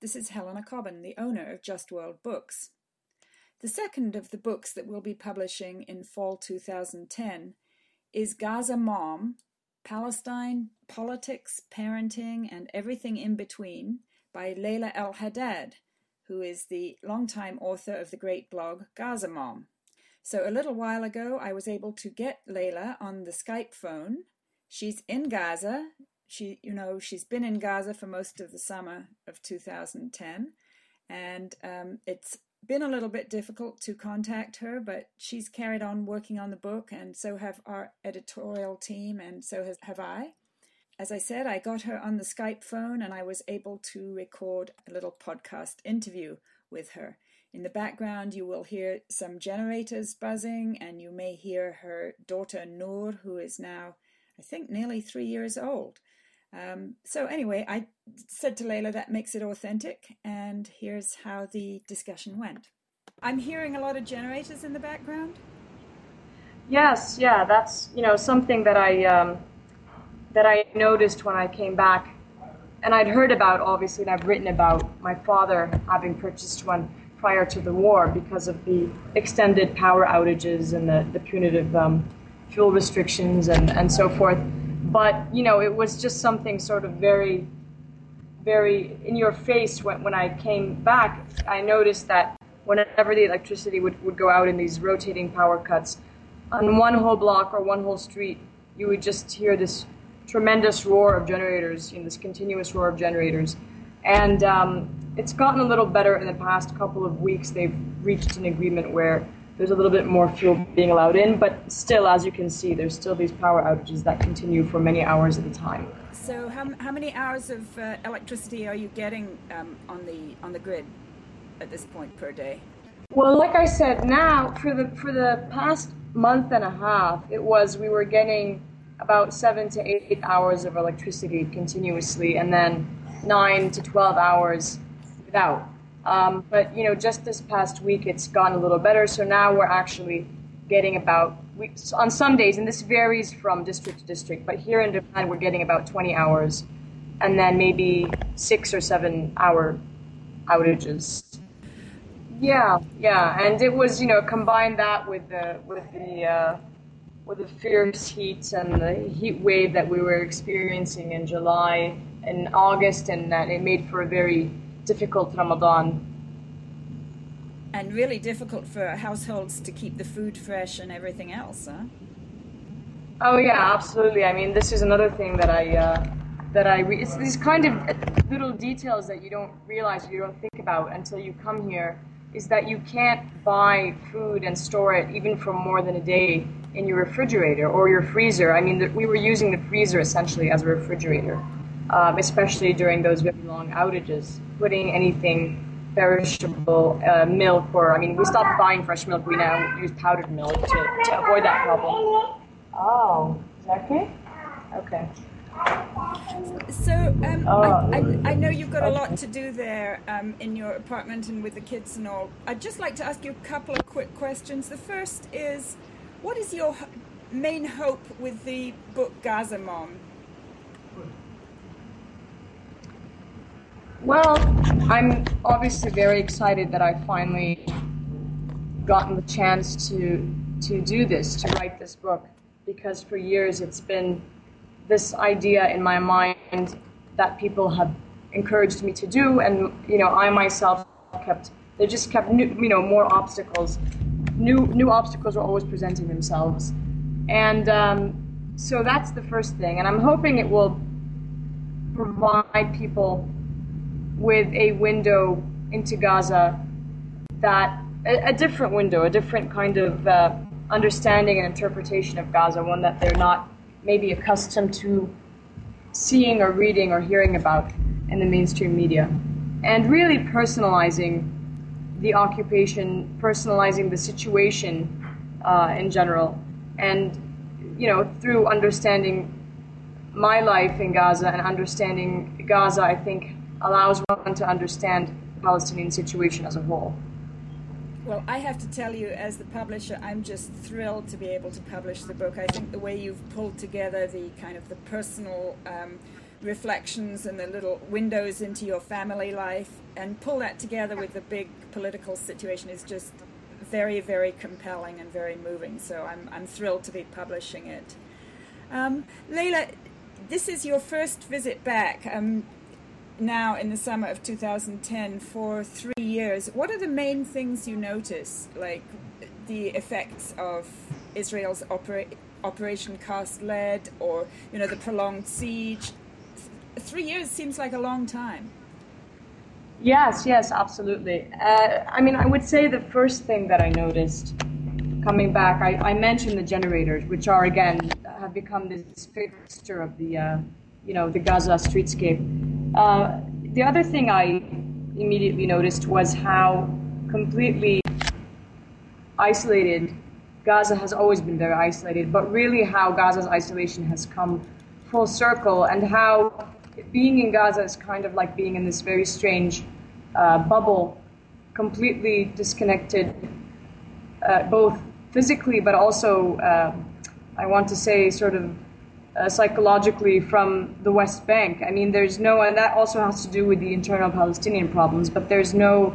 This is Helena Cobban, the owner of Just World Books. The second of the books that we'll be publishing in fall 2010 is Gaza Mom Palestine, Politics, Parenting, and Everything in Between by Laila El Haddad, who is the longtime author of the great blog Gaza Mom. So a little while ago, I was able to get Laila on the Skype phone. She's in Gaza she you know she's been in Gaza for most of the summer of 2010 and um, it's been a little bit difficult to contact her but she's carried on working on the book and so have our editorial team and so has, have I. As I said I got her on the Skype phone and I was able to record a little podcast interview with her. In the background you will hear some generators buzzing and you may hear her daughter Noor who is now I think nearly three years old um, so anyway, I said to Laila that makes it authentic, and here's how the discussion went. I'm hearing a lot of generators in the background. Yes, yeah, that's you know something that I um, that I noticed when I came back, and I'd heard about obviously, and I've written about my father having purchased one prior to the war because of the extended power outages and the, the punitive um, fuel restrictions and, and so forth but you know it was just something sort of very very in your face when, when i came back. I noticed that whenever the electricity would, would go out in these rotating power cuts on one whole block or one whole street you would just hear this tremendous roar of generators you know, this continuous roar of generators. And um, it's gotten a little better in the past couple of weeks. They've reached an agreement where there's a little bit more fuel being allowed in, but still, as you can see, there's still these power outages that continue for many hours at a time. So, how, how many hours of uh, electricity are you getting um, on the on the grid at this point per day? Well, like I said, now for the for the past month and a half, it was we were getting about seven to eight hours of electricity continuously, and then nine to twelve hours without. Um, but you know, just this past week, it's gone a little better. So now we're actually getting about we, on some days, and this varies from district to district. But here in Japan, we're getting about 20 hours, and then maybe six or seven hour outages. Yeah, yeah, and it was you know combine that with the with the uh, with the fierce heat and the heat wave that we were experiencing in July and August, and that it made for a very difficult Ramadan. And really difficult for households to keep the food fresh and everything else, huh? Oh yeah, absolutely. I mean, this is another thing that I uh, that I re- it's these kind of little details that you don't realize, you don't think about until you come here. Is that you can't buy food and store it even for more than a day in your refrigerator or your freezer. I mean, we were using the freezer essentially as a refrigerator um, especially during those very long outages. Putting anything perishable uh, milk, or I mean, we stopped buying fresh milk. We now use powdered milk to, to avoid that problem. Oh, is that okay? Okay. So um, oh, I, I, I, know you've got a lot to do there um, in your apartment and with the kids and all. I'd just like to ask you a couple of quick questions. The first is, what is your main hope with the book Gaza Mom? Well, I'm obviously very excited that I finally gotten the chance to to do this, to write this book, because for years it's been this idea in my mind that people have encouraged me to do, and you know, I myself kept they just kept new, you know more obstacles, new new obstacles are always presenting themselves, and um, so that's the first thing, and I'm hoping it will provide people with a window into Gaza that a, a different window, a different kind of uh, understanding and interpretation of Gaza, one that they're not maybe accustomed to seeing or reading or hearing about in the mainstream media. And really personalizing the occupation, personalizing the situation uh, in general. And, you know, through understanding my life in Gaza and understanding Gaza, I think allows one to understand the Palestinian situation as a whole. Well, I have to tell you, as the publisher, I'm just thrilled to be able to publish the book. I think the way you've pulled together the kind of the personal um, reflections and the little windows into your family life, and pull that together with the big political situation is just very, very compelling and very moving. So I'm, I'm thrilled to be publishing it. Um, Laila, this is your first visit back um, now in the summer of 2010 for three years. What are the main things you notice, like the effects of Israel's opera- Operation Cast Lead or you know the prolonged siege? Three years seems like a long time. Yes, yes, absolutely. Uh, I mean, I would say the first thing that I noticed coming back, I, I, mentioned the generators, which are again have become this fixture of the, uh, you know, the Gaza streetscape. Uh, the other thing I immediately noticed was how completely isolated Gaza has always been very isolated, but really how Gaza's isolation has come full circle, and how being in Gaza is kind of like being in this very strange uh, bubble, completely disconnected, uh, both physically but also, uh, I want to say, sort of uh, psychologically from the West Bank. I mean, there's no, and that also has to do with the internal Palestinian problems, but there's no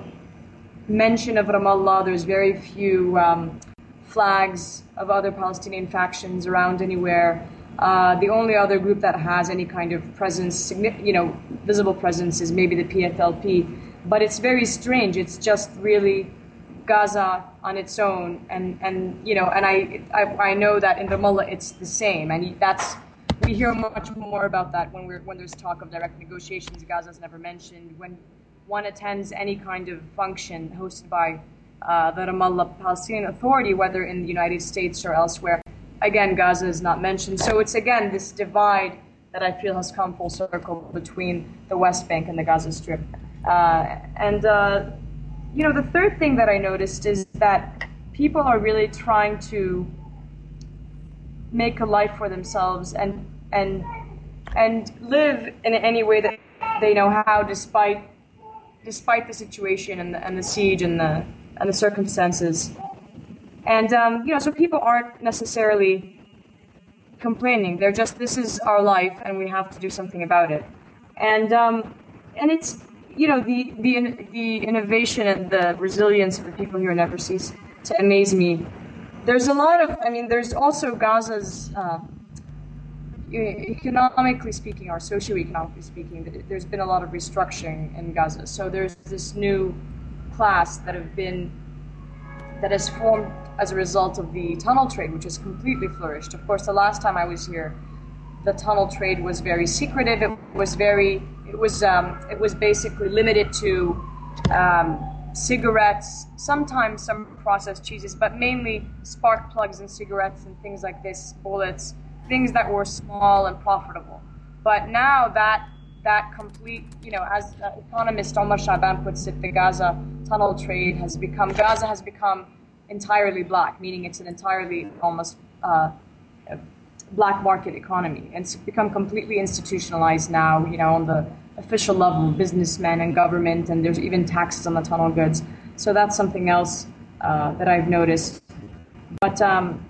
mention of Ramallah. There's very few um, flags of other Palestinian factions around anywhere. Uh, the only other group that has any kind of presence, you know, visible presence is maybe the PFLP. But it's very strange. It's just really Gaza on its own, and and you know, and I I, I know that in Ramallah it's the same, and that's we hear much more about that when we're when there's talk of direct negotiations. Gaza's never mentioned when one attends any kind of function hosted by uh, the Ramallah Palestinian Authority, whether in the United States or elsewhere. Again, Gaza is not mentioned. So it's again this divide that I feel has come full circle between the West Bank and the Gaza Strip. Uh, and, uh, you know, the third thing that I noticed is that people are really trying to make a life for themselves and, and, and live in any way that they know how, despite, despite the situation and the, and the siege and the, and the circumstances. And, um, you know, so people aren't necessarily complaining. They're just, this is our life and we have to do something about it. And, um, and it's, you know, the, the, the innovation and the resilience of the people here never cease to amaze me. There's a lot of, I mean, there's also Gaza's, uh, economically speaking or socioeconomically speaking, there's been a lot of restructuring in Gaza. So there's this new class that have been, that has formed as a result of the tunnel trade, which has completely flourished. Of course, the last time I was here, the tunnel trade was very secretive. It was very it was um, it was basically limited to um, cigarettes, sometimes some processed cheeses, but mainly spark plugs and cigarettes and things like this, bullets, things that were small and profitable. But now that that complete, you know, as economist Omar Shaban puts it, the Gaza tunnel trade has become Gaza has become entirely black, meaning it's an entirely almost uh, black market economy. And it's become completely institutionalized now, you know, on the official level, businessmen and government, and there's even taxes on the tunnel goods. So that's something else uh, that I've noticed. But, um,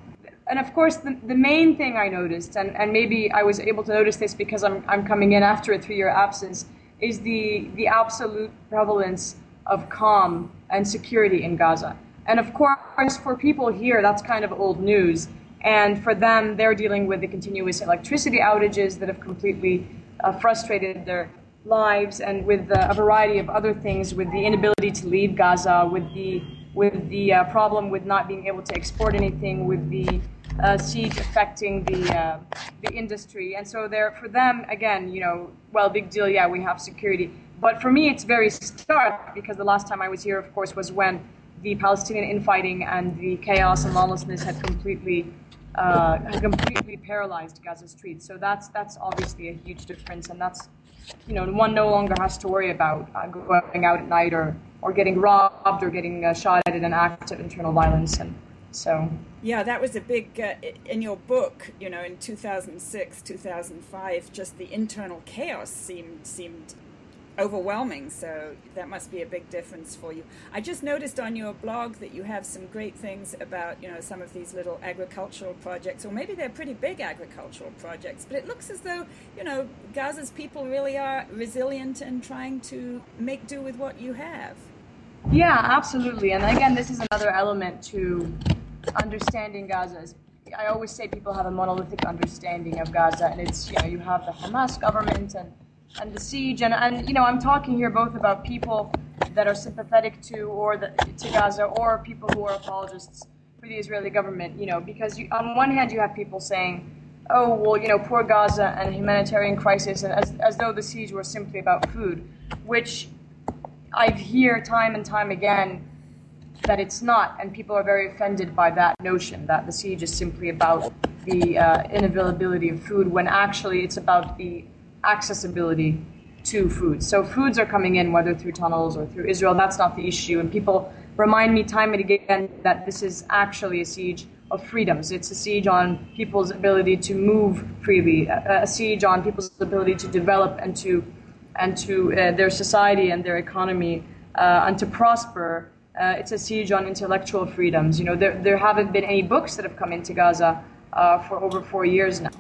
and of course, the, the main thing I noticed, and, and maybe I was able to notice this because I'm, I'm coming in after a three year absence, is the, the absolute prevalence of calm and security in Gaza. And of course, for people here, that's kind of old news. And for them, they're dealing with the continuous electricity outages that have completely uh, frustrated their lives, and with uh, a variety of other things, with the inability to leave Gaza, with the with the uh, problem with not being able to export anything, with the uh, siege affecting the uh, the industry, and so there for them again, you know, well, big deal, yeah, we have security. But for me, it's very stark because the last time I was here, of course, was when the Palestinian infighting and the chaos and lawlessness had completely uh, completely paralyzed Gaza streets. So that's that's obviously a huge difference, and that's you know one no longer has to worry about uh, going out at night or or getting robbed or getting uh, shot at in an act of internal violence, and so. Yeah, that was a big uh, in your book. You know, in 2006, 2005, just the internal chaos seemed seemed overwhelming. So that must be a big difference for you. I just noticed on your blog that you have some great things about, you know, some of these little agricultural projects, or maybe they're pretty big agricultural projects. But it looks as though, you know, Gaza's people really are resilient and trying to make do with what you have. Yeah, absolutely. And again, this is another element to understanding Gaza. I always say people have a monolithic understanding of Gaza, and it's you know you have the Hamas government and and the siege, and, and you know I'm talking here both about people that are sympathetic to or the, to Gaza or people who are apologists for the Israeli government. You know, because you, on one hand you have people saying, oh well, you know, poor Gaza and humanitarian crisis, and as as though the siege were simply about food, which I hear time and time again that it's not, and people are very offended by that notion that the siege is simply about the uh, inavailability of food, when actually it's about the accessibility to food. So foods are coming in, whether through tunnels or through Israel. That's not the issue, and people remind me time and again that this is actually a siege of freedoms. It's a siege on people's ability to move freely, a, siege on people's ability to develop and to and to uh, their society and their economy uh, and to prosper uh, it's a siege on intellectual freedoms. You know, there, there haven't been any books that have come into Gaza uh, for over four years now.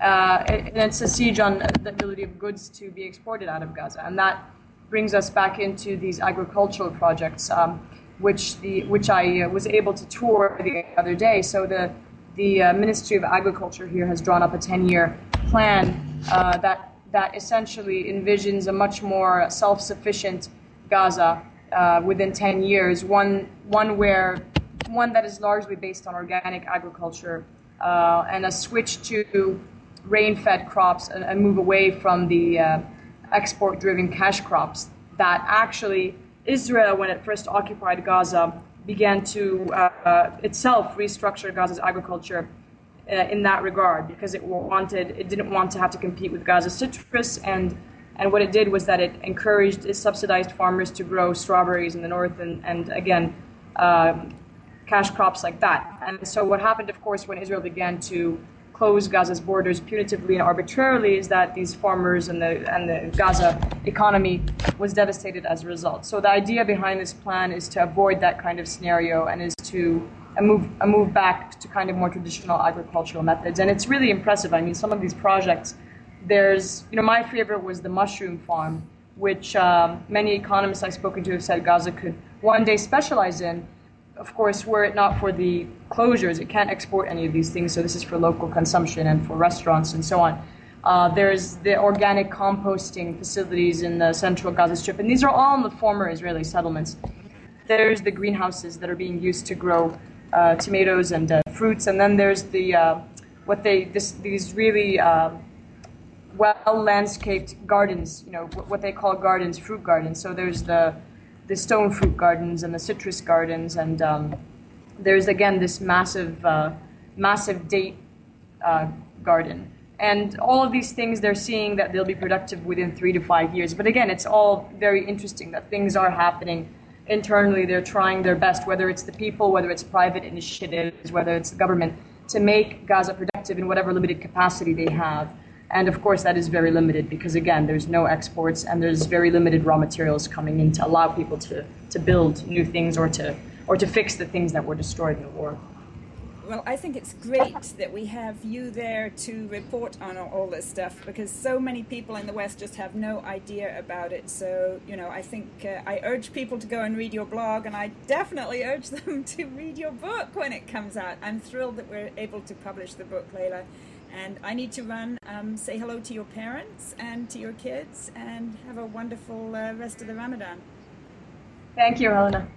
Uh, and it's a siege on the ability of goods to be exported out of Gaza. And that brings us back into these agricultural projects, um, which, the, which I uh, was able to tour the other day. So the, the uh, Ministry of Agriculture here has drawn up a 10 year plan uh, that, that essentially envisions a much more self sufficient Gaza uh, within 10 years, one, one where one that is largely based on organic agriculture uh, and a switch to rain-fed crops and, and move away from the uh, export-driven cash crops that actually Israel, when it first occupied Gaza, began to uh, itself restructure Gaza's agriculture uh, in that regard because it wanted it didn't want to have to compete with Gaza citrus and and what it did was that it encouraged, it subsidized farmers to grow strawberries in the north and, and again, um, cash crops like that. And so what happened, of course, when Israel began to close Gaza's borders punitively and arbitrarily is that these farmers and the, and the Gaza economy was devastated as a result. So the idea behind this plan is to avoid that kind of scenario and is to a move, a move back to kind of more traditional agricultural methods. And it's really impressive. I mean, some of these projects – there's, you know, my favorite was the mushroom farm, which um, many economists I've spoken to have said Gaza could one day specialize in. Of course, were it not for the closures, it can't export any of these things. So this is for local consumption and for restaurants and so on. Uh, there's the organic composting facilities in the central Gaza Strip, and these are all in the former Israeli settlements. There's the greenhouses that are being used to grow uh, tomatoes and uh, fruits, and then there's the uh, what they this, these really uh, well landscaped gardens, you know, what they call gardens, fruit gardens. So there's the, the stone fruit gardens and the citrus gardens, and um, there's again this massive, uh, massive date uh, garden. And all of these things, they're seeing that they'll be productive within three to five years. But again, it's all very interesting that things are happening internally. They're trying their best, whether it's the people, whether it's private initiatives, whether it's the government, to make Gaza productive in whatever limited capacity they have. And of course, that is very limited because, again, there's no exports and there's very limited raw materials coming in to allow people to, to build new things or to, or to fix the things that were destroyed in the war. Well, I think it's great that we have you there to report on all this stuff because so many people in the West just have no idea about it. So, you know, I think uh, I urge people to go and read your blog, and I definitely urge them to read your book when it comes out. I'm thrilled that we're able to publish the book, Laila. And I need to run. Um, say hello to your parents and to your kids, and have a wonderful uh, rest of the Ramadan. Thank you, Helena.